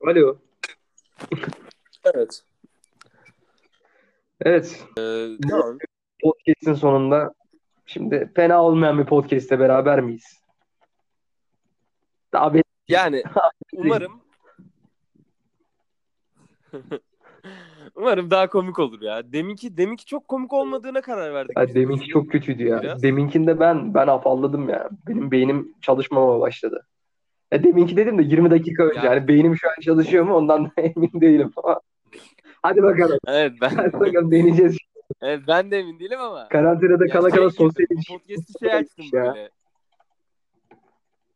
Alo. Evet. Evet. Ee, tamam. Podcast'in sonunda şimdi fena olmayan bir podcast'te beraber miyiz? Daha Yani umarım umarım daha komik olur ya. Deminki deminki çok komik olmadığına karar verdik. Ya deminki çok kötüydü ya. Biraz. Deminkinde ben ben afalladım ya. Benim beynim çalışmamaya başladı. Ya deminki dedim de 20 dakika önce. Ya- Yani beynim şu an çalışıyor mu ondan da emin değilim ama. Hadi bakalım. Evet ben Hadi bakalım deneyeceğiz. evet, ben de emin değilim ama. Karantinada Ya kala şey kala sosyal ilişki. podcast'i şey açtım Ya. böyle.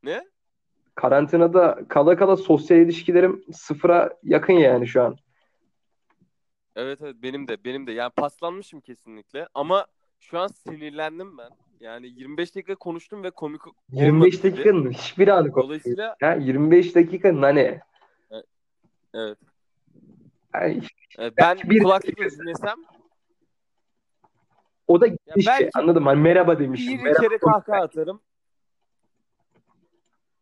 Ne? Karantinada kala kala sosyal ilişkilerim sıfıra yakın yani şu an. Evet evet benim de benim de. Yani paslanmışım kesinlikle ama şu an sinirlendim ben. Yani 25 dakika konuştum ve komik 25 olmadı gibi. dakikanın hiçbir anı konuşmuyor. Dolayısıyla Ya 25 dakikanın hani evet. yani e, ben Belki bir kulaklıkla dinlesem o da gitmiş belki anladım hani merhaba demişim. bir Merhaba kere kahkaha atarım.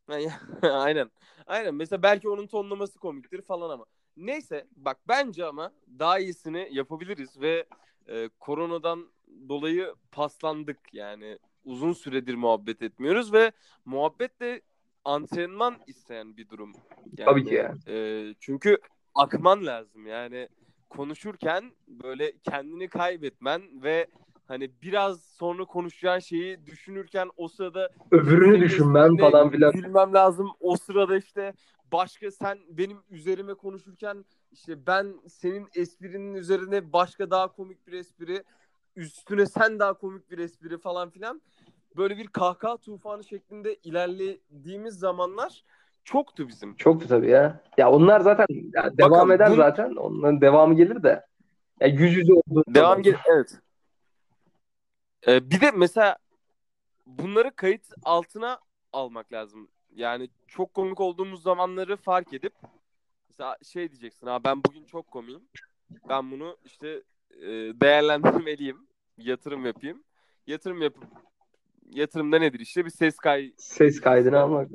Aynen. Aynen. Mesela belki onun tonlaması komiktir falan ama. Neyse bak bence ama daha iyisini yapabiliriz ve e, koronadan dolayı paslandık yani uzun süredir muhabbet etmiyoruz ve muhabbet de antrenman isteyen bir durum. Yani, Tabii ki ya. e, çünkü akman lazım yani konuşurken böyle kendini kaybetmen ve hani biraz sonra konuşacağın şeyi düşünürken o sırada öbürünü düşünmem falan filan. Gülmem lazım. O sırada işte başka sen benim üzerime konuşurken işte ben senin esprinin üzerine başka daha komik bir espri üstüne sen daha komik bir espri falan filan böyle bir kahkaha tufanı şeklinde ilerlediğimiz zamanlar çoktu bizim. Çoktu tabii ya. Ya onlar zaten ya devam Bakalım, eder bu- zaten. Onların devamı gelir de. Ya yüz yüze olduğu Devam zaman. gel evet. Ee, bir de mesela bunları kayıt altına almak lazım. Yani çok komik olduğumuz zamanları fark edip mesela şey diyeceksin ha ben bugün çok komiyim. Ben bunu işte e, değerlendirmeliyim. Yatırım yapayım. Yatırım yapıp yatırımda nedir işte bir ses kay Ses kaydını almak.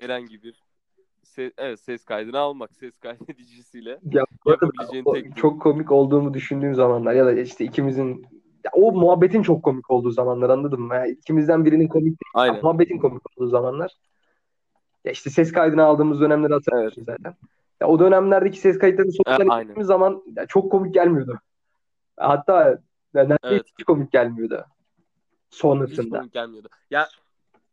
herhangi bir se- evet ses kaydını almak ses kaydedicisiyle Ya yapabileceğin o- tek çok komik olduğumu düşündüğüm zamanlar ya da işte ikimizin ya o muhabbetin çok komik olduğu zamanlar anladın mı? Ya ikimizden birinin komik aynen muhabbetin komik olduğu zamanlar. Ya işte ses kaydını aldığımız dönemleri hatırlıyorsun zaten. Ya o dönemlerdeki ses kayıtlarını izlediğimiz zaman ya çok komik gelmiyordu. Hatta neredeyse Evet. hiç komik gelmiyordu. hiç Sonrasında. komik gelmiyordu. Ya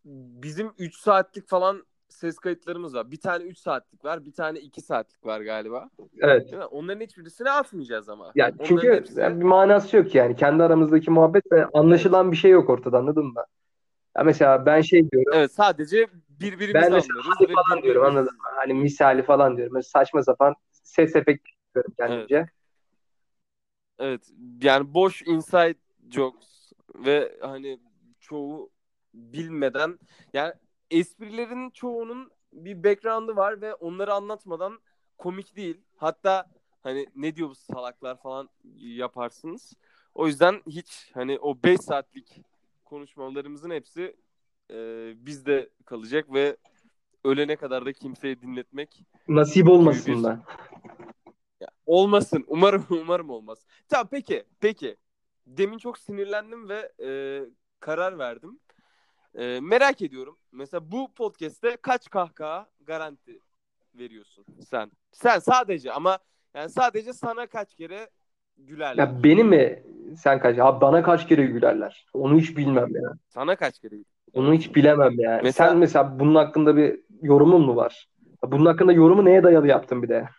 bizim 3 saatlik falan ses kayıtlarımız var. Bir tane 3 saatlik var, bir tane 2 saatlik var galiba. Evet. Değil mi? Onların hiçbirisini atmayacağız ama. Ya Onların çünkü hepsi- ya bir manası yok yani. Kendi aramızdaki muhabbet anlaşılan bir şey yok ortada anladın mı? Ya mesela ben şey diyorum. Evet sadece birbirimizi Ben anlıyoruz. ve falan diyorum anladın mı? Hani misali falan diyorum. Mesela saçma sapan ses efekti yapıyorum kendimce. Evet yani boş inside jokes ve hani çoğu bilmeden yani esprilerin çoğunun bir background'ı var ve onları anlatmadan komik değil. Hatta hani ne diyor bu salaklar falan yaparsınız. O yüzden hiç hani o 5 saatlik konuşmalarımızın hepsi e, bizde kalacak ve ölene kadar da kimseye dinletmek Nasip olmasın da. Olmasın. Umarım umarım olmaz. Tamam peki. Peki. Demin çok sinirlendim ve e, karar verdim. E, merak ediyorum. Mesela bu podcast'te kaç kahkaha garanti veriyorsun sen? Sen sadece ama yani sadece sana kaç kere gülerler? Ya beni mi sen kaç? Abi bana kaç kere gülerler? Onu hiç bilmem ya. Sana kaç kere? Onu hiç bilemem yani. Mesela- Sen mesela bunun hakkında bir yorumun mu var? Bunun hakkında yorumu neye dayalı yaptın bir de?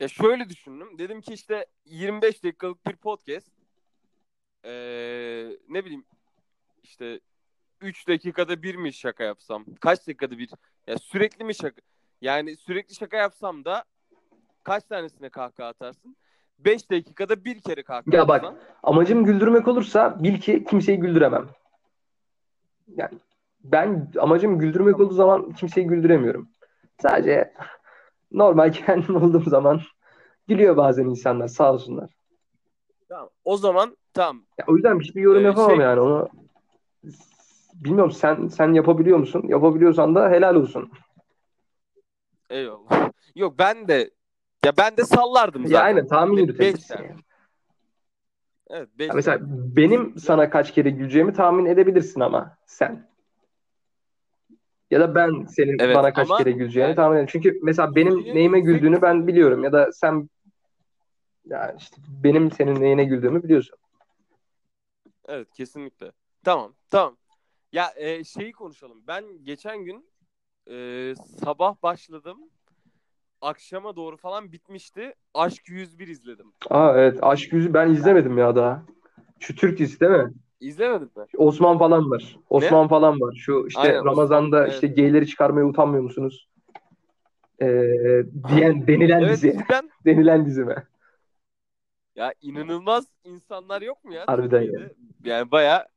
Ya şöyle düşündüm. Dedim ki işte 25 dakikalık bir podcast. Ee, ne bileyim işte 3 dakikada bir mi şaka yapsam? Kaç dakikada bir? Ya sürekli mi şaka? Yani sürekli şaka yapsam da kaç tanesine kahkaha atarsın? 5 dakikada bir kere kahkaha Ya bak, atsan. Amacım güldürmek olursa bil ki kimseyi güldüremem. Yani ben amacım güldürmek olduğu zaman kimseyi güldüremiyorum. Sadece normal kendim olduğum zaman gülüyor bazen insanlar sağ olsunlar. Tamam. O zaman tamam. Ya o yüzden hiçbir yorum Ee, yapamam şey- yani onu. Bilmiyorum sen sen yapabiliyor musun? Yapabiliyorsan da helal olsun. Eyvallah. Yok ben de ya ben de sallardım zaten. Ya aynen tahmin yürütebilirsin. beş yani. Evet 5 Ya mesela benim sana kaç kere güleceğimi tahmin edebilirsin ama sen. Ya da ben senin Evet, bana kaç ama kere güleceğini yani- tahmin ederim. Çünkü mesela benim Yüzde neyime güldüğünü ben biliyorum. Ya da sen ya işte benim senin neyine güldüğümü biliyorsun. Evet kesinlikle. Tamam tamam. Ya e, şeyi konuşalım. Ben geçen gün e, sabah başladım. Akşama doğru falan bitmişti. Aşk 101 izledim. Aa evet Aşk Yüzü ben izlemedim ya daha. Şu Türk dizisi değil mi? İzlemedin mi? Osman falan var. Osman falan var. Şu işte Aynen, Ramazan'da Osman, işte evet. geyleri çıkarmaya utanmıyor musunuz? Ee, diyen denilen Evet dizi. cidden. Denilen dizi mi? Ya inanılmaz insanlar yok mu ya? Harbiden Türkiye'de? Yani baya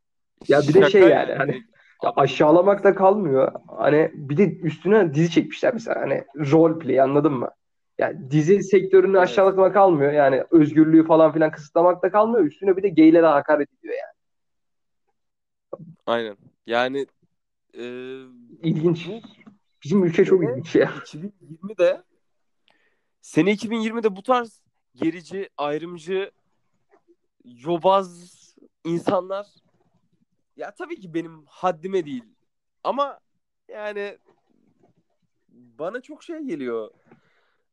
Ya bir de şey yani, hani direkt Ya aşağılamak da kalmıyor. Hani bir de üstüne dizi çekmişler mesela hani role play anladın mı? Yani dizi sektörünü Evet. aşağılamak kalmıyor. Yani özgürlüğü falan filan kısıtlamak da kalmıyor. Üstüne bir de geylere hakaret ediyor yani. Aynen. Yani e, İlginç. Bu- Bizim ülke çok ilginç ya. 2020'de sene 2020'de bu tarz gerici, ayrımcı, yobaz insanlar ya tabii ki benim haddime değil. Ama yani bana çok şey geliyor.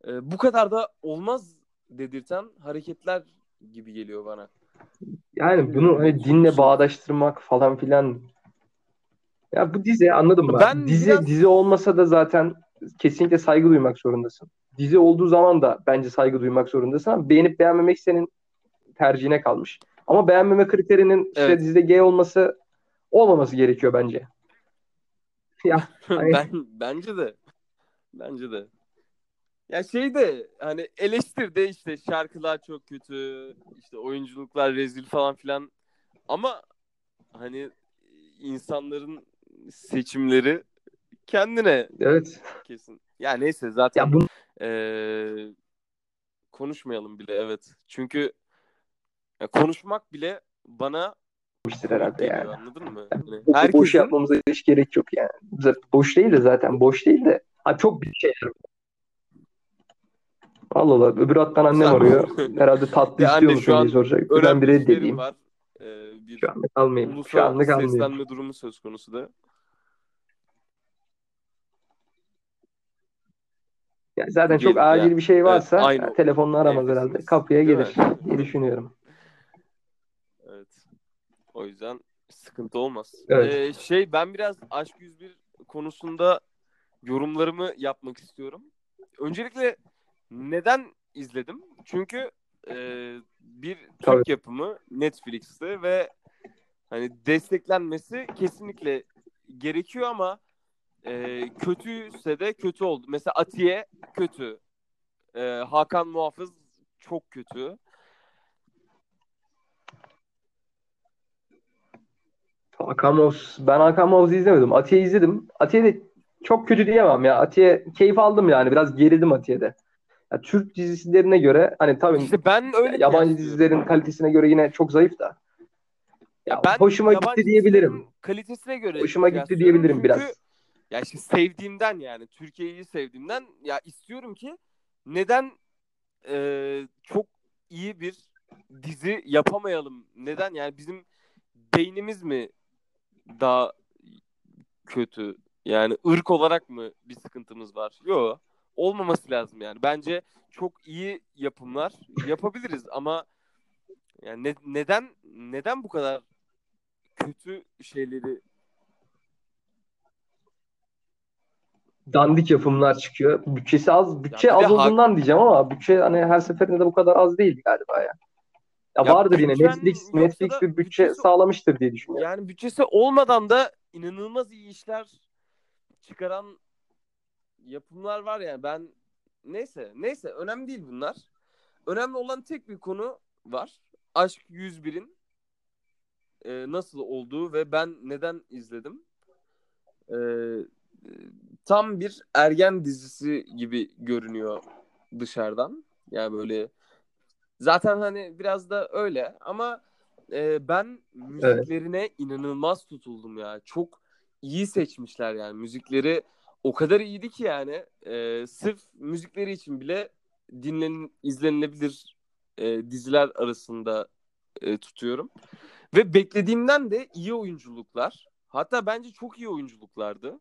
Ee, bu kadar da olmaz dedirten hareketler gibi geliyor bana. Yani bunu hani dinle bağdaştırmak falan filan. Ya bu dizi anladın mı? Ben dizi biraz- dizi olmasa da zaten kesinlikle saygı duymak zorundasın. Dizi olduğu zaman da bence saygı duymak zorundasın ama beğenip beğenmemek senin tercihine kalmış. Ama beğenmeme kriterinin işte Evet. dizide gay olması olmaması gerekiyor bence. Ya Hani- ben bence de. Bence de. Ya şey de hani eleştir de işte şarkılar çok kötü, işte oyunculuklar rezil falan filan. Ama hani insanların seçimleri kendine evet. kesin. Ya neyse zaten Ya bunu eee, konuşmayalım bile evet. Çünkü ya konuşmak bile bana yapmıştır herhalde yani. anladın mı? Yani Hani bu- Boş herkesin yapmamıza hiç gerek yok yani. Zaten Boş değil de zaten boş değil de. Ha, çok bir şeyler. Allah Allah. Öbür hattan annem arıyor. Herhalde tatlı Ya istiyor musun şu an diye soracak. Ben bir reddedeyim. var. Eee, bir Şu anlık almayayım. Şu ulusa anlık almayayım. seslenme durumu söz konusu da. Yani zaten çok Gel- acil yani, bir şey varsa evet, aynı yani telefonla aramaz herhalde. Kapıya gelir mi? diye düşünüyorum. Evet. O yüzden sıkıntı olmaz. Evet. Ee, şey ben biraz Aşk 101 konusunda yorumlarımı yapmak istiyorum. Öncelikle neden izledim? Çünkü e, bir Türk Tabii. yapımı Netflix'te ve hani desteklenmesi kesinlikle gerekiyor ama e, kötüyse de kötü oldu. Mesela Atiye kötü. E, Hakan Muhafız çok kötü. Hakan Oğuz. Ben Hakan Oğuz'u izlemedim. Atiye izledim. Atiye de çok kötü diyemem ya. Atiye keyif aldım yani. Biraz gerildim Atiye'de. Ya, Türk dizilerine göre hani tabii İşte ben öyle yabancı dizilerin kalitesine göre yine çok zayıf da. Ya, ben hoşuma gitti diyebilirim. kalitesine göre Hoşuma gitti diyebilirim Çünkü biraz. ya işte sevdiğimden yani Türkiye'yi sevdiğimden ya istiyorum ki neden e, çok iyi bir dizi yapamayalım? Neden yani bizim beynimiz mi daha kötü? Yani ırk olarak mı bir sıkıntımız var? Yok. Olmaması lazım yani. Bence çok iyi yapımlar yapabiliriz ama yani ne- neden neden bu kadar kötü şeyleri Dandik yapımlar çıkıyor. Bütçesi az. Bütçe az hak- olduğundan diyeceğim ama bütçe hani her seferinde de bu kadar az değil galiba ya. Ya, Ya vardır yine Netflix Netflix bir bütçe sağlamıştır diye düşünüyorum. yani bütçesi olmadan da inanılmaz iyi işler çıkaran yapımlar var yani ben neyse neyse önemli değil bunlar. Önemli olan tek bir konu var. Aşk 101'in e, nasıl olduğu ve ben neden izledim. E, tam bir ergen dizisi gibi görünüyor dışarıdan. Yani böyle zaten hani biraz da öyle ama e, ben müziklerine inanılmaz tutuldum ya. Çok iyi seçmişler yani müzikleri o kadar iyiydi ki yani e, sırf müzikleri için bile dinlen izlenilebilir e, diziler arasında e, tutuyorum. Ve beklediğimden de iyi oyunculuklar. Hatta bence çok iyi oyunculuklardı.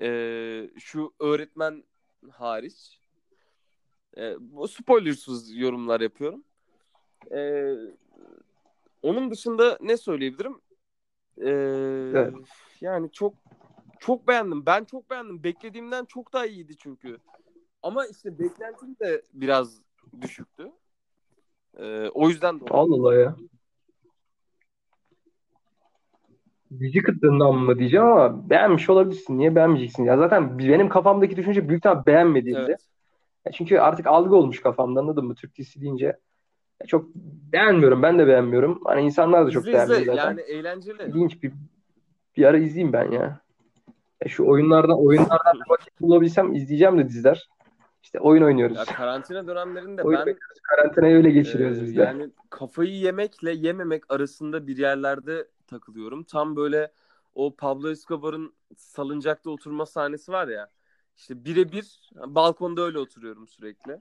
E, şu öğretmen hariç. E, bu spoilersız yorumlar yapıyorum. E, onun dışında ne söyleyebilirim? E, Evet. Yani çok çok beğendim. Ben çok beğendim. Beklediğimden çok daha iyiydi çünkü. Ama işte beklentim de biraz düşüktü. Ee, o yüzden de Allah Allah ya. Dizi kıtlığından mı diyeceğim ama beğenmiş olabilirsin. Niye beğenmeyeceksin? Ya zaten benim kafamdaki düşünce büyük ihtimal beğenmediğimde. Evet. Ya çünkü artık algı olmuş kafamda anladın mı? Türk dizisi deyince. Ya çok beğenmiyorum. Ben de beğenmiyorum. Hani insanlar da çok İzle beğenmiyor izle. zaten. Yani eğlenceli. İlginç bir bir ara izleyeyim ben ya. Ya şu oyunlardan oyunlardan vakit bulabilsem izleyeceğim de diziler. İşte oyun oynuyoruz. Ya karantina dönemlerinde Oyun ben. Karantinayı öyle geçiriyoruz e, biz de. yani kafayı yemekle yememek arasında bir yerlerde takılıyorum. Tam böyle o Pablo Escobar'ın salıncakta oturma sahnesi var ya. İşte birebir balkonda öyle oturuyorum sürekli.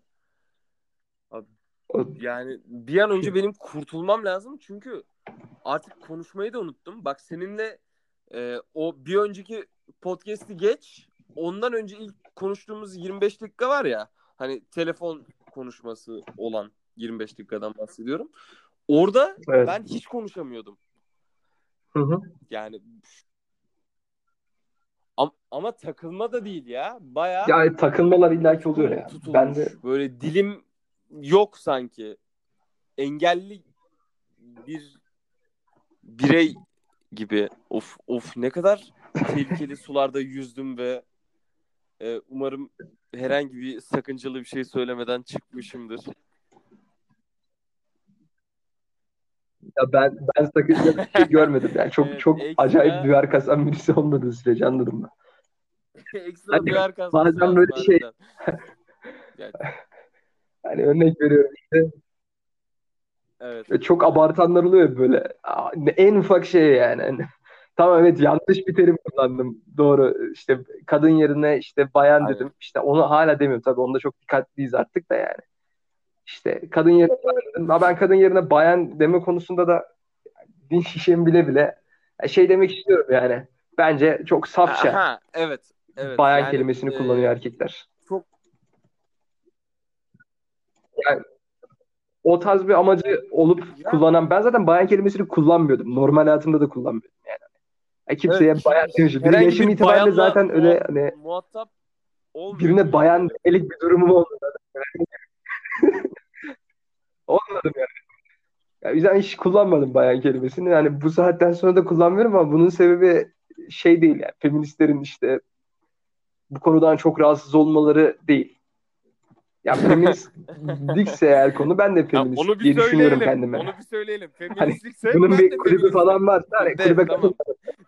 O- Yani bir an önce benim kurtulmam lazım çünkü artık konuşmayı da unuttum. Bak seninle e, o bir önceki podcast'i geç. Ondan önce ilk konuştuğumuz 25 dakika var ya. Hani telefon konuşması olan 25 dakikadan bahsediyorum. Orada Evet. ben hiç konuşamıyordum. Hı hı. Yani ama, ama takılma da değil ya. Bayağı Ya takılmalar illaki oluyor ya. tutulmuş. Ben de Böyle dilim yok sanki. Engelli bir birey gibi. Of of ne kadar tehlikeli sularda yüzdüm ve e, umarım herhangi bir sakıncalı bir şey söylemeden çıkmışımdır. ya ben ben sakınca bir şey görmedim. Yani çok Evet, çok ekstra- acayip duyar kasan birisi olmadığı sürece anladım ben. Ekstra Hani duyar kasması bazen böyle şey-. Yani, Hani örnek veriyorum işte evet. ve çok abartanlar oluyor böyle. En ufak şey yani. Tamam evet yanlış bir terim kullandım. Doğru. İşte kadın yerine işte bayan Aynen. dedim. İşte onu hala demiyorum tabii. Onda çok dikkatliyiz artık da yani. İşte kadın yerine. Ha, ben kadın yerine bayan deme konusunda da din şişemi bile bile şey demek istiyorum yani. Bence çok safça Aha, evet. Evet. bayan Yani, kelimesini e, kullanıyor erkekler. çok- Yani o tarz bir amacı olup Ya- kullanan ben zaten bayan kelimesini kullanmıyordum. Normal hayatımda da kullanmıyorum yani. Kimseye Evet, bayan demişim. Benim yaşım itibariyle bayanla zaten öyle hani muhatap olmuyor. birine bayan demelik bir durumum olmadı. Olmadım yani. Ya, yüzden hiç kullanmadım bayan kelimesini. Yani bu saatten sonra da kullanmıyorum ama bunun sebebi şey değil yani. Feministlerin işte bu konudan çok rahatsız olmaları değil. Ya feministlikse eğer konu ben de feminist onu bir diye düşünüyorum kendime. Onu bir söyleyelim. Feministlikse Bunun ben bir de kulübü feministim. falan varsa hani De, kulübe tamam.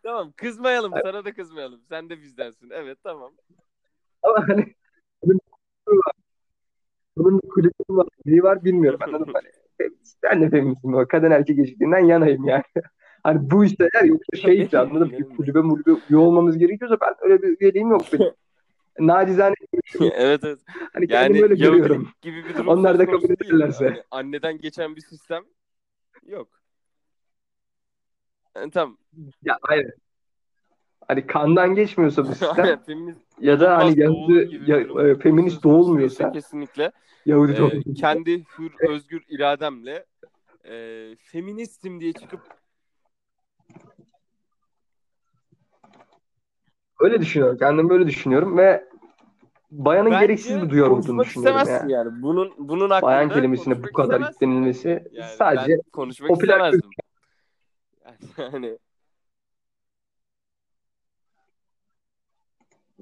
Tamam kızmayalım. Sana da kızmayalım. Sen de bizdensin. Evet tamam. Ama hani bunun, bir kulübü var, neyi var bilmiyorum anladın mı? Hani, feminist, ben de feministim. Kadın erkek eşitliğinden yanayım yani. Hani bu işte eğer yoksa şey mı? Bir kulübe mulübe üye olmamız gerekiyorsa ben öyle bir üyeliğim yok benim. Nacizane evet evet. hani Yani öyle görüyorum. Gibi bir durum Onlar da kabul ederlerse. Hani anneden geçen bir sistem yok. Yani, tamam. Ya hayır. Hani kandan geçmiyorsa bu sistem feminist ya da hani Yahudi ya, durum e, feminist doğulmuyorsa kesinlikle Yahudi e, doğulmuyorsa kendi hür özgür irademle e, feministim diye çıkıp öyle düşünüyorum. Kendim böyle düşünüyorum ve bayanın bence gereksiz bir duyar olduğunu düşünüyorum ya. yani. Bunun bunun hakkında Bayan kelimesine bu kadar yüklenilmesi. Yani sadece konuşmak popüler istemezdim. Yani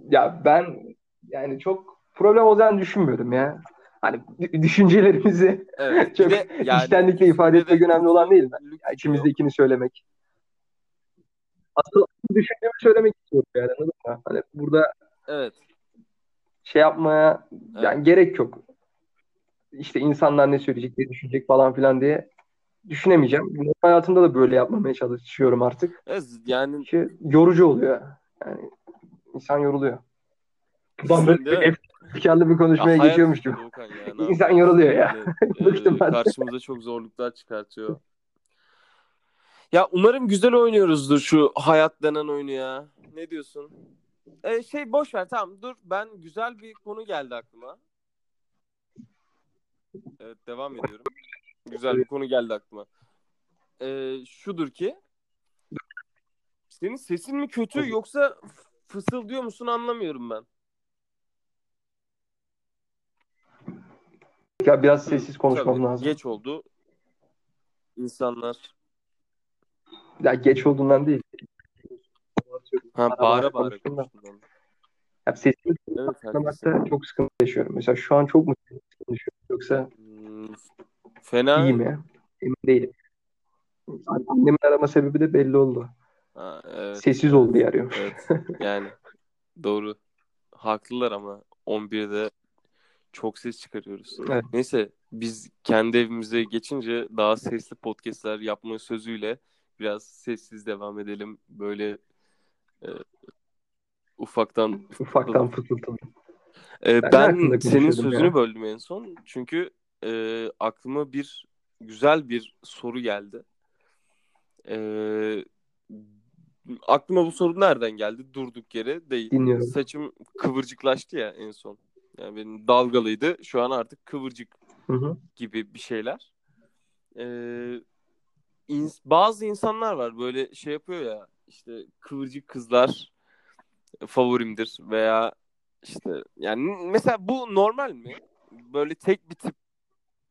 ya ben yani çok problem olacağını düşünmüyorum ya. Hani düşüncelerimizi evet. çok de yani içtenlikle ifade de etmek önemli olan değil mi? kötülük Ya yok. içimizdekini söylemek. Asıl düşüncemi söylemek istiyorum yani anladın mı? Hani burada Evet. Şey yapmaya yani Evet. gerek yok. İşte insanlar ne söyleyecek, ne düşünecek falan filan diye düşünemeyeceğim. Normal hayatımda da böyle yapmamaya çalışıyorum artık. Evet, yani Çünkü yorucu oluyor. Yani insan yoruluyor. Ulan böyle efkarlı bir konuşmaya Ya geçiyormuş gibi. Doğukan ya. ne İnsan yoruluyor ya. Yani, e, ben karşımıza çok zorluklar çıkartıyor. Ya umarım güzel oynuyoruzdur şu hayat denen oyunu ya. Ne diyorsun? E, şey boş ver tamam dur ben güzel bir konu geldi aklıma. Evet devam ediyorum. Güzel bir konu geldi aklıma. E, şudur ki senin sesin mi kötü yoksa fısıldıyor musun anlamıyorum ben. Ya biraz sessiz konuşmam Tabii, lazım. Geç oldu. İnsanlar Ya geç olduğundan değil. Ha Bağıra bağıra konuştum. Ya sesimi Evet haklısın. anlamakta çok sıkıntı yaşıyorum. Mesela şu an çok mu konuşuyorum yoksa Hmm, Fena. iyi mi? Emin değilim. Annemin arama sebebi de belli oldu. Ha, evet, Sessiz evet, ol diye arıyor. Evet. Yani doğru. Haklılar ama 11'de çok ses çıkarıyoruz. Evet. Neyse biz kendi evimize geçince daha sesli podcastler yapma sözüyle biraz sessiz devam edelim. Böyle e, ufaktan Ufaktan fısıltılı. Ee, Ben ben senin sözünü ya? böldüm en son. Çünkü e, aklıma bir güzel bir soru geldi. Ee, aklıma bu soru nereden geldi? Durduk yere değil. Dinliyorum. Saçım kıvırcıklaştı ya en son. Yani benim dalgalıydı. Şu an artık kıvırcık Hı hı. gibi bir şeyler. Ee, ins- bazı insanlar var böyle şey yapıyor ya işte kıvırcık kızlar favorimdir veya işte yani mesela bu normal mi? Böyle tek bir tip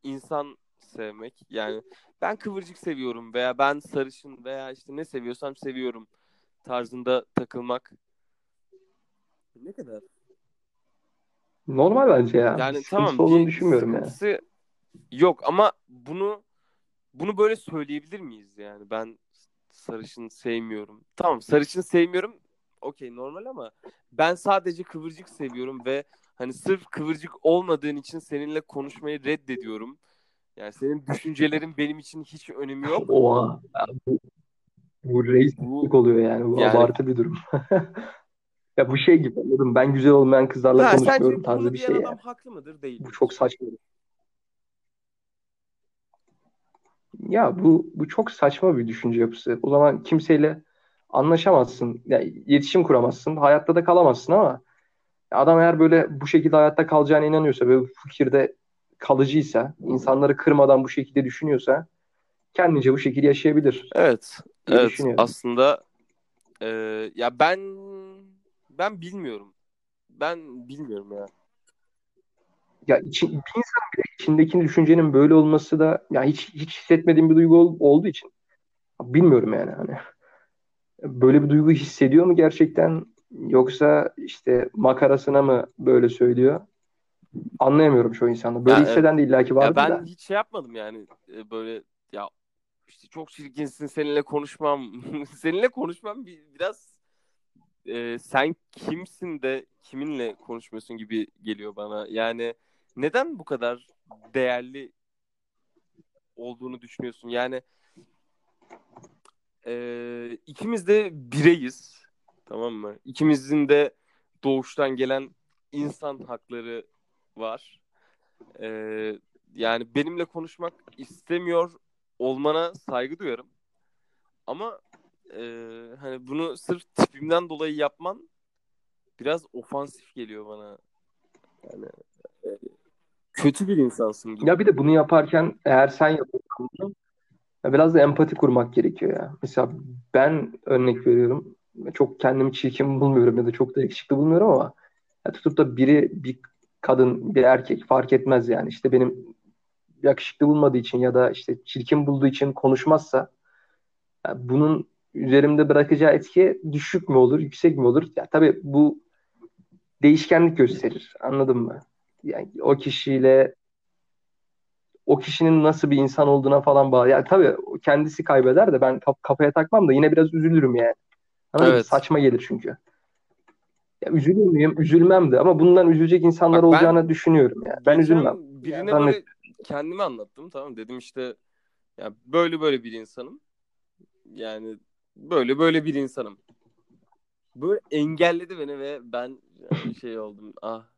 insan sevmek yani ben kıvırcık seviyorum veya ben sarışın veya işte ne seviyorsam seviyorum tarzında takılmak ne kadar? Normal bence ya. Yani sıkıntısı tamam olduğunu düşünmüyorum yani. yok ama bunu bunu böyle söyleyebilir miyiz yani ben sarışın sevmiyorum. Tamam sarışın sevmiyorum okey normal ama ben sadece kıvırcık seviyorum ve hani sırf kıvırcık olmadığın için seninle konuşmayı reddediyorum. Yani senin düşüncelerin benim için hiç önemi yok. Oha. Bu, bu reislik oluyor yani. Bu Yani- abartı bir durum. Ya bu şey gibi anladım. Ben güzel olmayan kızlarla ha, konuşmuyorum sence tarzı bunu bir diyen şey adam yani. haklı mıdır değil Bu çok saçma. Ya bu bu çok saçma bir düşünce yapısı. O zaman kimseyle anlaşamazsın. Ya iletişim kuramazsın. Hayatta da kalamazsın ama adam eğer böyle bu şekilde hayatta kalacağına inanıyorsa ve bu fikirde kalıcıysa, insanları kırmadan bu şekilde düşünüyorsa kendince bu şekilde yaşayabilir Evet. Evet. Aslında e, ya ben ben bilmiyorum. Ben bilmiyorum ya. Ya için, bir insan bile içindeki düşüncenin böyle olması da ya hiç hiç hissetmediğim bir duygu ol- olduğu için bilmiyorum yani hani böyle bir duygu hissediyor mu gerçekten yoksa işte makarasına mı böyle söylüyor? Anlayamıyorum çoğu insanda. Böyle Ya, hisseden de illaki Ya vardır ben da. hiç şey yapmadım yani E, böyle ya işte çok çirkinsin seninle konuşmam. seninle konuşmam bir, biraz e, sen kimsin de kiminle konuşmuyorsun gibi geliyor bana. Yani neden bu kadar değerli olduğunu düşünüyorsun? Yani e, ikimiz de bireyiz. Tamam mı? İkimizin de doğuştan gelen insan hakları var. E, yani benimle konuşmak istemiyor olmana saygı duyarım. Ama e, hani bunu sırf tipimden dolayı yapman biraz ofansif geliyor bana. Yani e, kötü bir insansın gibi. Ya bir de bunu yaparken eğer sen yapıyorsan bunu, biraz da empati kurmak gerekiyor ya. Mesela ben örnek veriyorum. Çok kendimi çirkin bulmuyorum ya da çok da yakışıklı bulmuyorum ama ya tutup da biri bir kadın bir erkek fark etmez yani. İşte benim yakışıklı bulmadığı için ya da işte çirkin bulduğu için konuşmazsa ya bunun üzerimde bırakacağı etki düşük mü olur, yüksek mi olur? Ya tabii bu değişkenlik gösterir. Anladın mı? Yani o kişiyle o kişinin nasıl bir insan olduğuna falan bağlı. Yani tabii kendisi kaybeder de ben kaf- kafaya takmam da yine biraz üzülürüm yani. Anladın? Evet. Saçma gelir çünkü. Ya üzülür müyüm? Üzülmem de ama bundan üzülecek insanlar Bak ben olacağını düşünüyorum yani. Ben üzülmem. birine Yani böyle kendimi anlattım tamam dedim işte ya böyle böyle bir insanım. Yani böyle böyle bir insanım. Böyle engelledi beni ve ben yani şey oldum. Ah.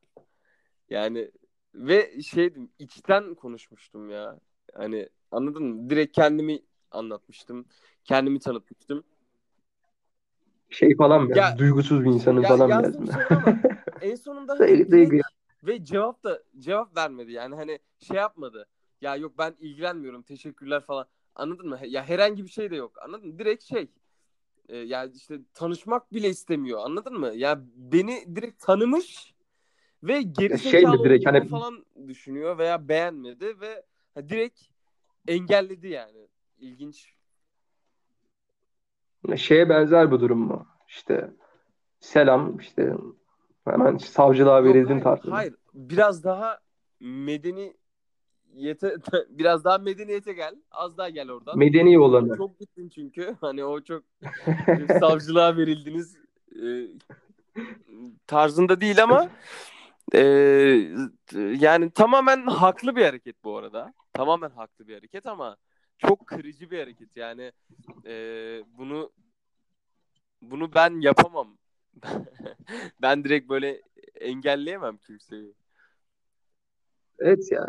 Yani ve şeydim içten konuşmuştum ya. Hani anladın mı? Direkt kendimi anlatmıştım. Kendimi tanıtmıştım. Şey falan mı? Ya- duygusuz bir insanın Ya falan yazdın? şey en sonunda hani Duygu- direkt- duygu- ve cevap da cevap vermedi. Yani hani şey yapmadı. Ya yok ben ilgilenmiyorum. Teşekkürler falan. Anladın mı? Ya herhangi bir şey de yok. Anladın mı? Direkt şey. E, yani işte tanışmak bile istemiyor. Anladın mı? Ya beni direkt tanımış ve geri Şey mi direkt hani- falan düşünüyor veya beğenmedi ve ha, direkt engelledi yani. İlginç. Şeye benzer bu durum mu? İşte selam işte hemen savcılığa verildin tarzında. hayır. Biraz daha medeni yete biraz daha medeniyete gel. Az daha gel oradan. Medeni olanı. Çok gittin çünkü. Hani o çok savcılığa verildiniz e, tarzında değil ama e, yani tamamen haklı bir hareket bu arada. Tamamen haklı bir hareket ama çok kırıcı bir hareket. Yani e, bunu bunu ben yapamam. ben direkt böyle engelleyemem kimseyi. Evet ya.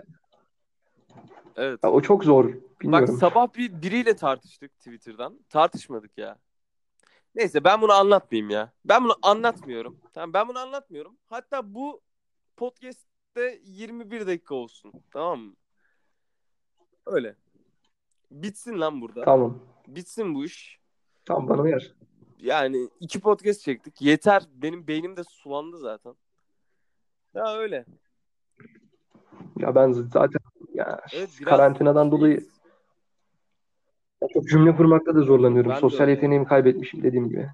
Evet. Ya o çok zor. Bak Bilmiyorum. sabah bir biriyle tartıştık Twitter'dan. Tartışmadık ya. Neyse ben bunu anlatmayayım ya. Ben bunu anlatmıyorum. Tamam ben bunu anlatmıyorum. Hatta bu podcast'te 21 dakika olsun. Tamam mı? Öyle. Bitsin lan burada. Tamam. Bitsin bu iş. Tamam bana uyar. Yani iki podcast çektik. Yeter. Benim beynim de sulandı zaten. Ya öyle. Ya ben zaten ya Evet, karantinadan şey- dolayı çok cümle kurmakta da zorlanıyorum. Ben Sosyal yeteneğimi kaybetmişim dediğim gibi.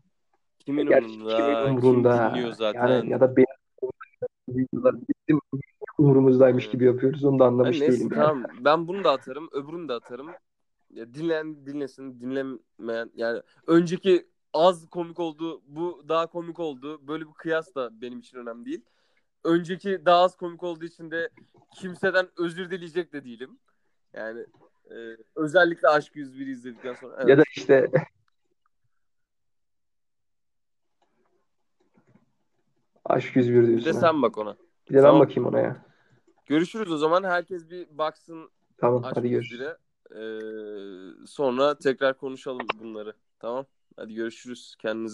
Kimin Gerçi umurunda? kimin Kim umurunda? dinliyor zaten? Yani ya da benim videolar bizim umurumuzdaymış gibi yapıyoruz. Onu da anlamış neyse değilim yani. tamam. Ben bunu da atarım. Öbürünü de atarım. Ya, dinleyen dinlesin. Dinlemeyen yani önceki az komik oldu. Bu daha komik oldu. Böyle bir kıyas da benim için önemli değil. Önceki daha az komik olduğu için de kimseden özür dileyecek de değilim. Yani e, özellikle Aşk 101'i izledikten sonra. Evet. Ya da işte Aşk 101 bir diyorsun. de ha. sen bak ona. Bir de ben Tamam. bakayım ona ya. Görüşürüz o zaman. Herkes bir baksın Tamam hadi görüşürüz. 101'e. Ee, sonra tekrar konuşalım bunları. Tamam. Hadi görüşürüz. Kendinize